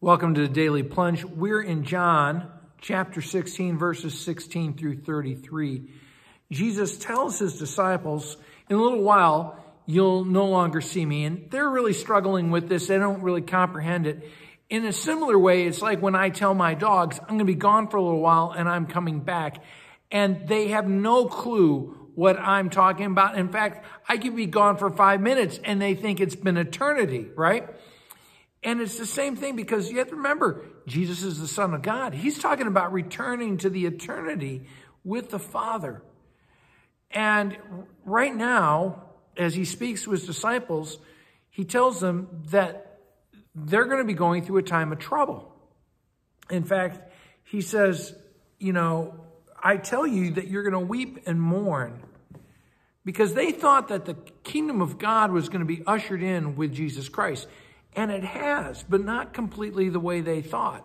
Welcome to the Daily Plunge. We're in John chapter 16, verses 16 through 33. Jesus tells his disciples, in a little while, you'll no longer see me. And they're really struggling with this. They don't really comprehend it. In a similar way, it's like when I tell my dogs, I'm going to be gone for a little while and I'm coming back. And they have no clue what I'm talking about. In fact, I could be gone for five minutes and they think it's been eternity, right? And it's the same thing because you have to remember, Jesus is the Son of God. He's talking about returning to the eternity with the Father. And right now, as he speaks to his disciples, he tells them that they're going to be going through a time of trouble. In fact, he says, you know, I tell you that you're going to weep and mourn because they thought that the kingdom of God was going to be ushered in with Jesus Christ. And it has, but not completely the way they thought.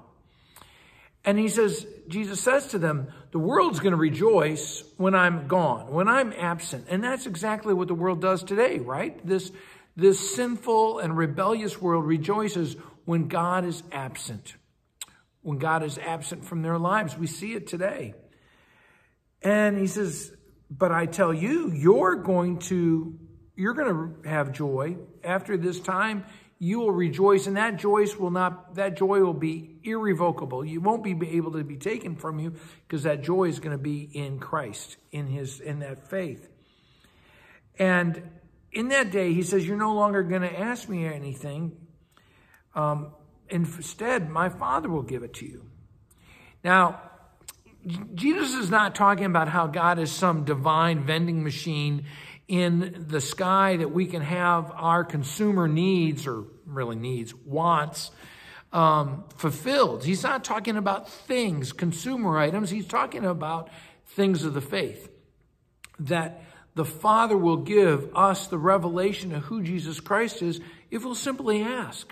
And he says, Jesus says to them, the world's going to rejoice when I'm gone, when I'm absent. And that's exactly what the world does today, right? This, this sinful and rebellious world rejoices when God is absent. When God is absent from their lives. We see it today. And he says, but I tell you, you're going to, you're going to have joy after this time you will rejoice and that joy will not that joy will be irrevocable. You won't be able to be taken from you because that joy is going to be in christ in his in that faith. And in that day he says you're no longer going to ask me anything. Um, instead my father will give it to you. Now jesus is not talking about how god is some divine vending machine in the sky that we can have our consumer needs or really needs, wants um, fulfilled. He's not talking about things, consumer items. He's talking about things of the faith. That the Father will give us the revelation of who Jesus Christ is if we'll simply ask.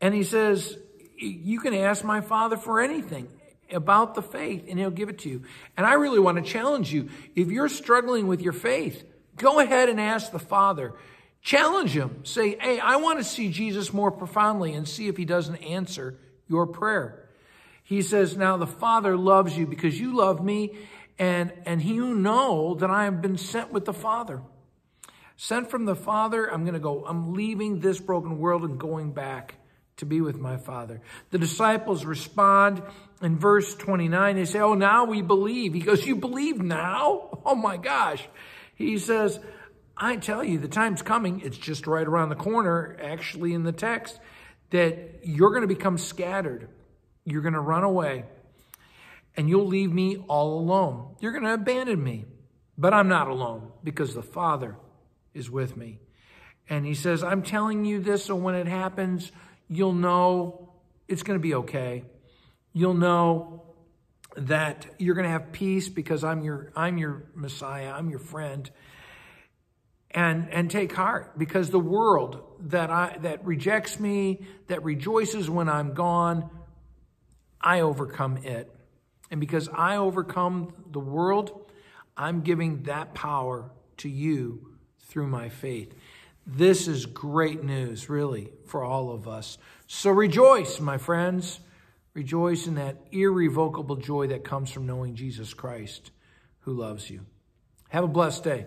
And he says, You can ask my Father for anything about the faith, and he'll give it to you. And I really want to challenge you. If you're struggling with your faith, go ahead and ask the Father Challenge him. Say, hey, I want to see Jesus more profoundly and see if he doesn't answer your prayer. He says, now the Father loves you because you love me and, and you know that I have been sent with the Father. Sent from the Father, I'm going to go, I'm leaving this broken world and going back to be with my Father. The disciples respond in verse 29. They say, oh, now we believe. He goes, you believe now? Oh my gosh. He says, I tell you, the time's coming. It's just right around the corner, actually, in the text, that you're going to become scattered. You're going to run away, and you'll leave me all alone. You're going to abandon me. But I'm not alone because the Father is with me. And he says, I'm telling you this so when it happens, you'll know it's going to be okay. You'll know that you're going to have peace because I'm your I'm your Messiah, I'm your friend and, and take heart because the world that I, that rejects me, that rejoices when I'm gone, I overcome it. And because I overcome the world, I'm giving that power to you through my faith. This is great news, really, for all of us. So rejoice, my friends. Rejoice in that irrevocable joy that comes from knowing Jesus Christ who loves you. Have a blessed day.